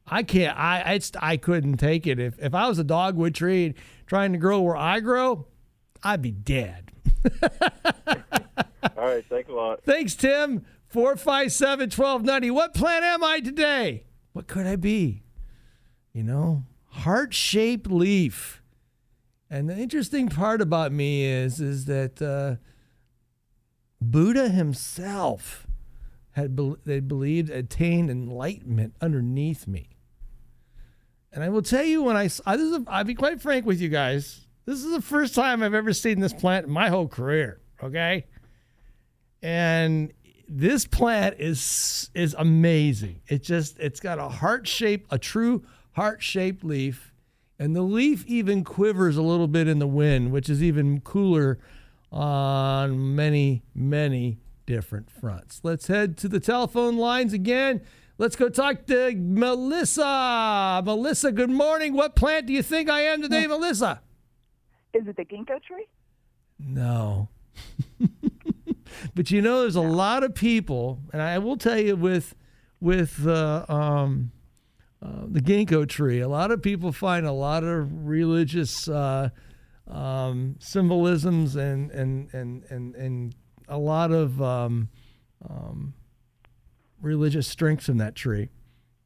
Speaker 2: I can't, I, it's, I couldn't take it. If, if I was a dogwood tree trying to grow where I grow, I'd be dead.
Speaker 28: All right. Thanks a lot.
Speaker 2: Thanks, Tim. 457 1290. What plant am I today? What could I be? You know, heart shaped leaf. And the interesting part about me is, is that uh, Buddha himself had be- they believed attained enlightenment underneath me. And I will tell you when I, I this is a, I'll be quite frank with you guys. This is the first time I've ever seen this plant in my whole career. Okay, and this plant is is amazing. It just it's got a heart shape, a true heart shaped leaf, and the leaf even quivers a little bit in the wind, which is even cooler on many many different fronts. Let's head to the telephone lines again. Let's go talk to Melissa. Melissa, good morning. What plant do you think I am today, Melissa?
Speaker 29: Is it the ginkgo tree?
Speaker 2: No. but you know, there's a lot of people, and I will tell you with with uh, um, uh, the ginkgo tree, a lot of people find a lot of religious uh, um, symbolisms and and and and and a lot of um, um, religious strengths in that tree.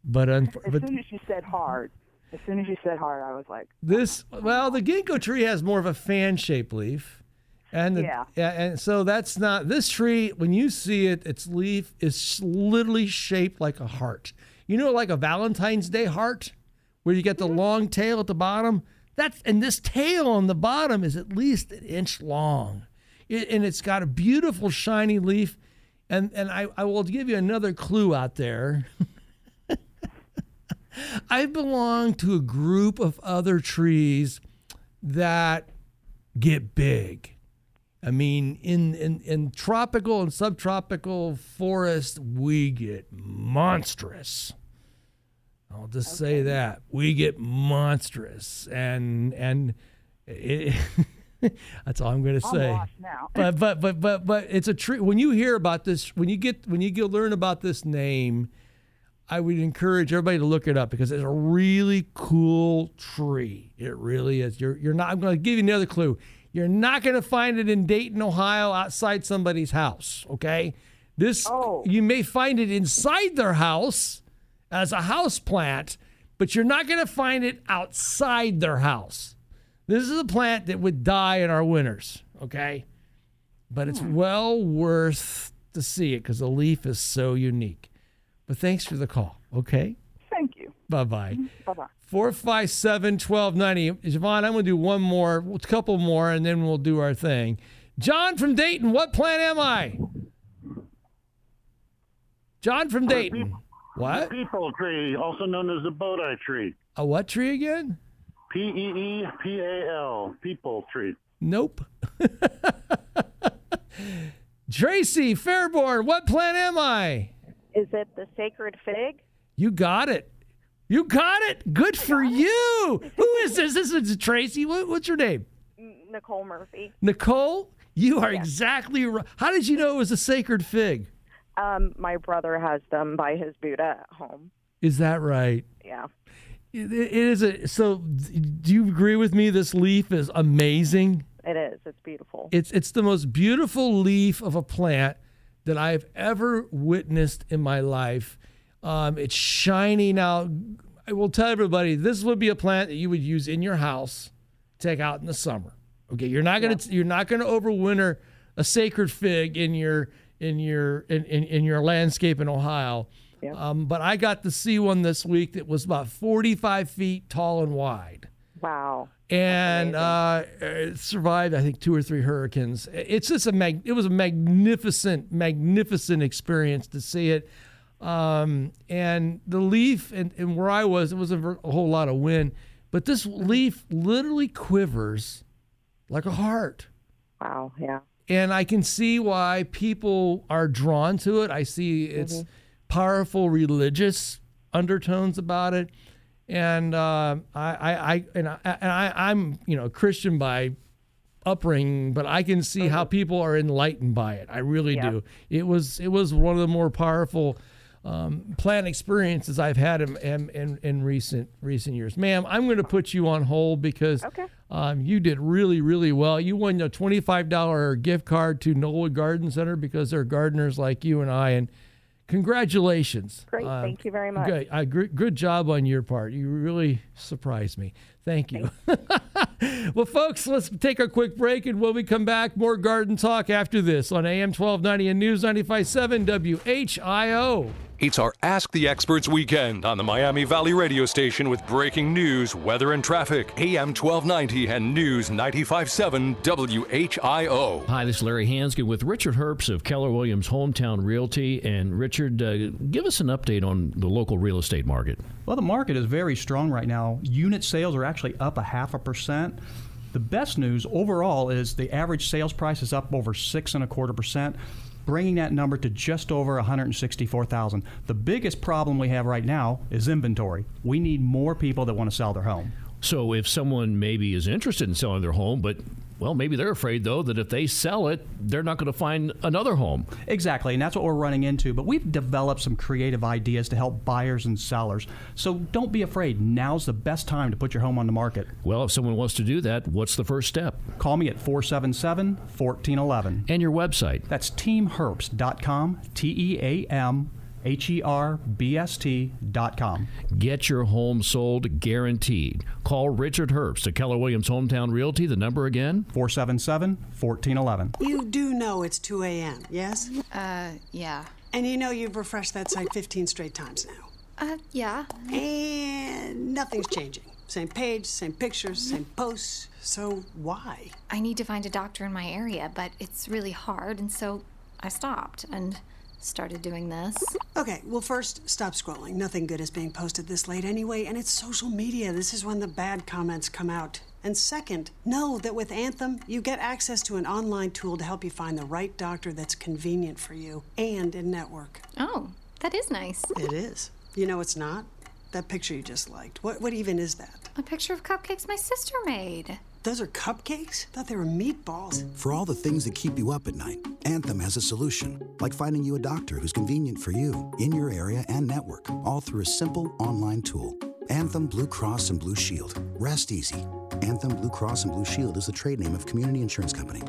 Speaker 2: But, un-
Speaker 29: As
Speaker 2: but
Speaker 29: soon as you said hard, as soon as you said hard, I was like,
Speaker 2: this oh, well, the ginkgo tree has more of a fan-shaped leaf, and the,
Speaker 29: Yeah.
Speaker 2: and so that's not this tree. When you see it, its leaf is literally shaped like a heart. You know, like a Valentine's Day heart, where you get the long tail at the bottom. That's and this tail on the bottom is at least an inch long, it, and it's got a beautiful shiny leaf. And and I, I will give you another clue out there. I belong to a group of other trees that get big. I mean, in, in, in tropical and subtropical forest, we get monstrous. I'll just say that we get monstrous, and and it, that's all I'm going to say. But but but but but it's a tree. When you hear about this, when you get when you get learn about this name, I would encourage everybody to look it up because it's a really cool tree. It really is. You're you're not. I'm going to give you another clue. You're not going to find it in Dayton, Ohio, outside somebody's house. Okay, this you may find it inside their house as a house plant, but you're not going to find it outside their house. This is a plant that would die in our winters. Okay, but it's hmm. well worth to see it because the leaf is so unique. But thanks for the call. Okay.
Speaker 29: Thank you.
Speaker 2: Bye bye. Mm-hmm.
Speaker 29: Bye bye.
Speaker 2: 457 1290. Javon, I'm going to do one more, a couple more, and then we'll do our thing. John from Dayton, what plant am I? John from uh, Dayton. What?
Speaker 30: Peepal tree, also known as the Bodhi tree.
Speaker 2: A what tree again?
Speaker 30: P E E P A L. Peepal tree.
Speaker 2: Nope. Tracy Fairborn, what plant am I?
Speaker 27: Is it the sacred fig?
Speaker 2: You got it. You got it. Good for you. Who is this? This is Tracy. What, what's your name?
Speaker 27: Nicole Murphy.
Speaker 2: Nicole? You are exactly right. How did you know it was a sacred fig?
Speaker 27: Um, my brother has them by his Buddha at home.
Speaker 2: Is that right?
Speaker 27: Yeah.
Speaker 2: It, is a. So, do you agree with me? This leaf is amazing.
Speaker 27: It is. It's beautiful.
Speaker 2: It's it's the most beautiful leaf of a plant that I've ever witnessed in my life. Um, it's shiny now. I will tell everybody this would be a plant that you would use in your house, take out in the summer. Okay, you're not gonna you're not gonna overwinter a sacred fig in your in your in, in, in your landscape in Ohio. Um, but I got to see one this week that was about 45 feet tall and wide
Speaker 27: Wow.
Speaker 2: and uh, it survived, I think, two or three hurricanes. It's just a mag- it was a magnificent, magnificent experience to see it. Um, and the leaf, and, and where I was, it was a, ver- a whole lot of wind, but this leaf literally quivers like a heart.
Speaker 27: Wow. Yeah.
Speaker 2: and I can see why people are drawn to it. I see its
Speaker 28: Mhm.
Speaker 2: Powerful religious undertones about it, and uh, I, I, I, and I, and I, I'm, you know, Christian by upbringing, but I can see how people are enlightened by it. I really
Speaker 28: Yeah.
Speaker 2: do. It was, it was one of the more powerful um, plant experiences I've had in, in, in, recent recent years. Ma'am, I'm going to put you on hold because um, you did really, really well. You won a $25 gift card to Knollwood Garden Center because they're gardeners like you and I. And congratulations.
Speaker 27: Great.
Speaker 2: Uh,
Speaker 27: Thank you very much.
Speaker 2: Good, uh, gr- good job on your part. You really surprised me. Thank you. well, folks, let's take a quick break. And when we come back, more garden talk after this on AM 1290 and News 95.7 WHIO.
Speaker 3: It's our Ask the Experts weekend on the Miami Valley radio station with breaking news, weather, and traffic. AM 1290 and News 95.7 WHIO.
Speaker 6: Hi, this is Larry Hansgen with Richard Herbst of Keller Williams Hometown Realty. And Richard, uh, give us an update on the local real estate market.
Speaker 28: Well, the market is very strong right now. Unit sales are actually up a half a percent. The best news overall is the average sales price is up over six and a quarter percent, bringing that number to just over 164,000. The biggest problem we have right now is inventory. We need more people that want to sell their home.
Speaker 6: So if someone maybe is interested in selling their home, but well, maybe they're afraid though that if they sell it, they're not going to find another home.
Speaker 28: Exactly, and that's what we're running into. But we've developed some creative ideas to help buyers and sellers. So don't be afraid. Now's the best time to put your home on the market.
Speaker 6: Well, if someone wants to do that, what's the first step?
Speaker 28: Call me at 477 1411.
Speaker 6: And your website?
Speaker 28: That's teamherbst.com, T E A M H E R B S com.
Speaker 6: Get your home sold guaranteed. Call Richard Herbst at Keller Williams Hometown Realty. The number again?
Speaker 28: 477 1411.
Speaker 31: You do know it's 2 a.m., yes?
Speaker 32: Uh, yeah.
Speaker 31: And you know you've refreshed that site 15 straight times now.
Speaker 32: Uh, yeah.
Speaker 31: And nothing's changing. Same page, same pictures, same posts. So why?
Speaker 32: I need to find a doctor in my area, but it's really hard, and so I stopped and started doing this.
Speaker 31: Okay, well, first, stop scrolling. Nothing good is being posted this late anyway, and it's social media. This is when the bad comments come out. And second, know that with Anthem, you get access to an online tool to help you find the right doctor that's convenient for you and in network.
Speaker 32: Oh, that is nice.
Speaker 31: It is. You know it's not? That picture you just liked. What, what even is that?
Speaker 32: A picture of cupcakes my sister made.
Speaker 31: Those are cupcakes? I thought they were meatballs.
Speaker 33: For all the things that keep you up at night, Anthem has a solution, like finding you a doctor who's convenient for you, in your area and network, all through a simple online tool. Anthem Blue Cross and Blue Shield. Rest easy. Anthem Blue Cross and Blue Shield is the trade name of Community Insurance Company.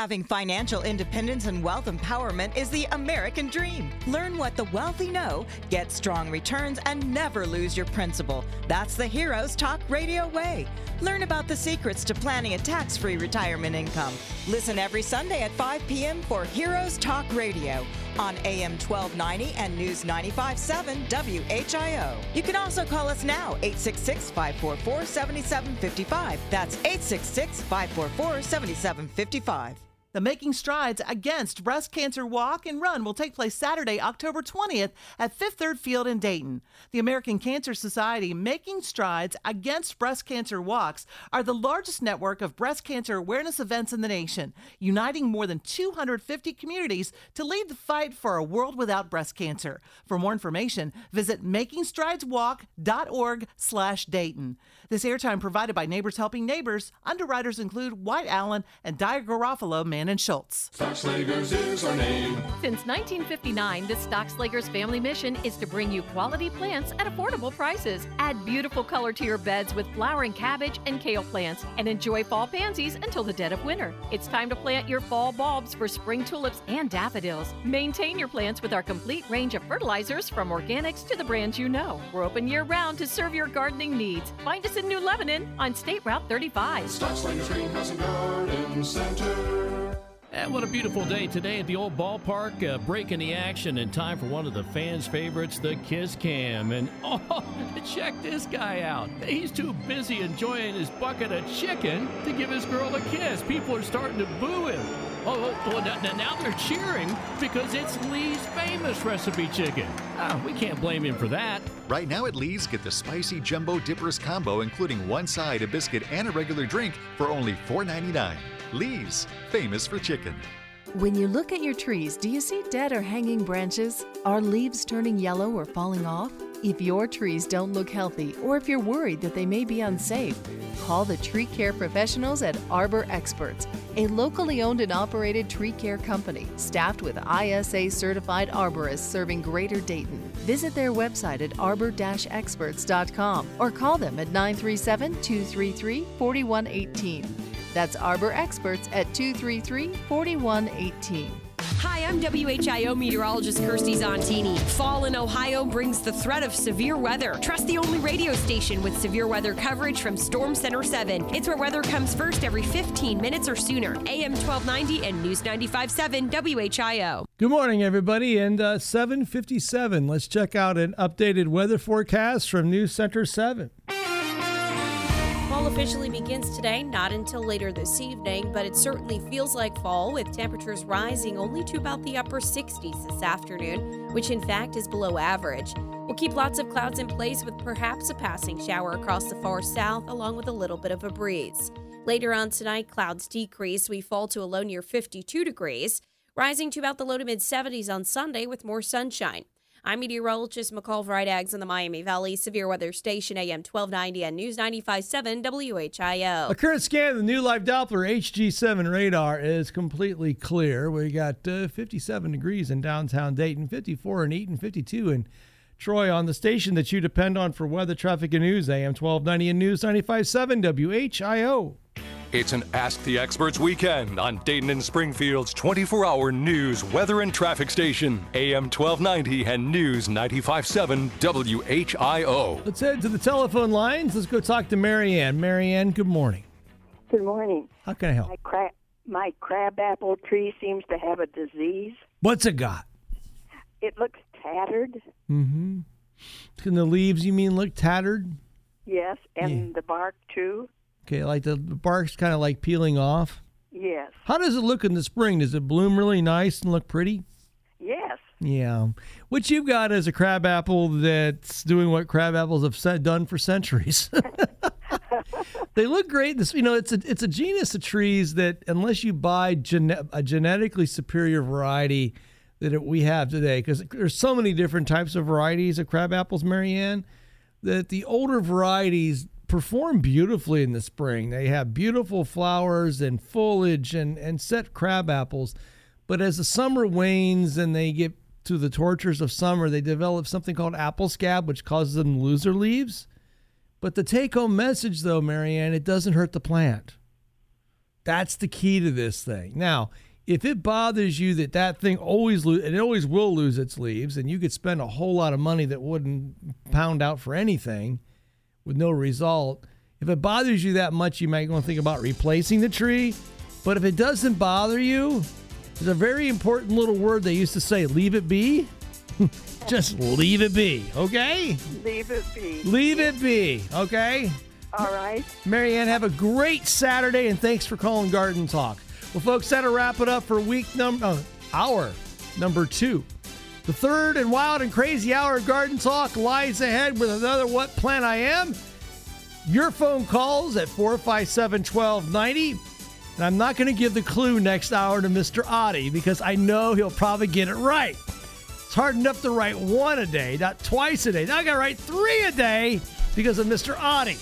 Speaker 34: Having financial independence and wealth empowerment is the American dream. Learn what the wealthy know, get strong returns, and never lose your principal. That's the Heroes Talk Radio way. Learn about the secrets to planning a tax free retirement income. Listen every Sunday at 5 p.m. for Heroes Talk Radio on AM 1290 and News 957 WHIO. You can also call us now, 866 544 7755. That's 866 544 7755.
Speaker 35: The Making Strides Against Breast Cancer Walk and Run will take place Saturday, October 20th at Fifth Third Field in Dayton. The American Cancer Society Making Strides Against Breast Cancer Walks are the largest network of breast cancer awareness events in the nation, uniting more than 250 communities to lead the fight for a world without breast cancer. For more information, visit makingstrideswalk.org slash Dayton. This airtime provided by Neighbors Helping Neighbors. Underwriters include White Allen and Dyer Garofalo, Mann and Schultz.
Speaker 36: Stockslagers is our name.
Speaker 37: Since 1959, the Stockslagers family mission is to bring you quality plants at affordable prices. Add beautiful color to your beds with flowering cabbage and kale plants, and enjoy fall pansies until the dead of winter. It's time to plant your fall bulbs for spring tulips and daffodils. Maintain your plants with our complete range of fertilizers from organics to the brands you know. We're open year round to serve your gardening needs. Find us in New Lebanon on State Route 35.
Speaker 36: Stockslagers Greenhouse and Garden Center.
Speaker 6: And what a beautiful day today at the old ballpark, uh, breaking the action in time for one of the fans' favorites, the Kiss Cam. And oh, check this guy out. He's too busy enjoying his bucket of chicken to give his girl a kiss. People are starting to boo him. Oh, oh, oh now, now they're cheering because it's Lee's famous recipe chicken. Ah, we can't blame him for that.
Speaker 15: Right now at Lee's, get the spicy jumbo dippers combo, including one side, a biscuit, and a regular drink for only $4.99. Lee's, famous for chicken.
Speaker 12: When you look at your trees, do you see dead or hanging branches? Are leaves turning yellow or falling off? If your trees don't look healthy, or if you're worried that they may be unsafe, call the tree care professionals at Arbor Experts, a locally owned and operated tree care company staffed with ISA certified arborists serving Greater Dayton. Visit their website at arbor-experts.com or call them at 937 233 4118. That's Arbor Experts at 233 4118.
Speaker 38: Hi, I'm WHIO meteorologist Kirstie Zontini. Fall in Ohio brings the threat of severe weather. Trust the only radio station with severe weather coverage from Storm Center 7. It's where weather comes first every 15 minutes or sooner. AM 1290 and News 95.7 WHIO.
Speaker 2: Good morning, everybody, and uh, 757. Let's check out an updated weather forecast from News Center 7.
Speaker 5: Officially begins today, not until later this evening, but it certainly feels like fall with temperatures rising only to about the upper 60s this afternoon, which in fact is below average. We'll keep lots of clouds in place with perhaps a passing shower across the far south, along with a little bit of a breeze. Later on tonight, clouds decrease. We fall to a low near 52 degrees, rising to about the low to mid 70s on Sunday with more sunshine. I'm meteorologist McCall Vrydaghs in the Miami Valley Severe Weather Station, AM 1290 and News 95.7 WHIO.
Speaker 2: A current scan of the new live Doppler HG7 radar is completely clear. We got uh, 57 degrees in downtown Dayton, 54 in Eaton, 52 in Troy on the station that you depend on for weather, traffic, and news. AM 1290 and News 95.7 WHIO.
Speaker 3: It's an Ask the Experts weekend on Dayton and Springfield's 24 hour news, weather, and traffic station, AM 1290 and News 95.7 WHIO.
Speaker 2: Let's head to the telephone lines. Let's go talk to Marianne. Marianne, good morning.
Speaker 27: Good morning.
Speaker 2: How can I help?
Speaker 27: My, cra- my crabapple tree seems to have a disease.
Speaker 2: What's it got?
Speaker 27: It looks tattered.
Speaker 2: Mm-hmm. Can the leaves, you mean, look tattered?
Speaker 27: Yes, and the bark too.
Speaker 2: Okay, like the bark's kind of like peeling off.
Speaker 27: Yes.
Speaker 2: How does it look in the spring? Does it bloom really nice and look pretty?
Speaker 27: Yes.
Speaker 2: Yeah. What you've got is a crab apple that's doing what crab apples have set, done for centuries. they look great. This, you know, it's a it's a genus of trees that unless you buy gene, a genetically superior variety that it, we have today, because there's so many different types of varieties of crab apples, Marianne, that the older varieties perform beautifully in the spring. They have beautiful flowers and foliage and, and set crab apples. But as the summer wanes and they get to the tortures of summer, they develop something called apple scab, which causes them to lose their leaves. But the take home message, though, Marianne, it doesn't hurt the plant. That's the key to this thing. Now, if it bothers you that that thing always lose, and it always will lose its leaves, and you could spend a whole lot of money that wouldn't pound out for anything with no result. If it bothers you that much, you might want to think about replacing the tree. But if it doesn't bother you, there's a very important little word they used to say leave it be. Just leave it be, okay?
Speaker 27: Leave it be.
Speaker 2: Leave it be, okay?
Speaker 27: All right.
Speaker 2: Marianne, have a great Saturday and thanks for calling Garden Talk. Well, folks, that'll wrap it up for week number, uh, hour number two. The third and wild and crazy hour of Garden Talk lies ahead with another What Plant I Am. Your phone calls at 457 1290. And I'm not going to give the clue next hour to Mr. Oddie because I know he'll probably get it right. It's hard enough to write one a day, not twice a day. Now I got to write three a day because of Mr. Oddie.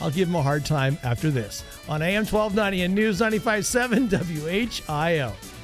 Speaker 2: I'll give him a hard time after this on AM 1290 and News 95.7 WHIO.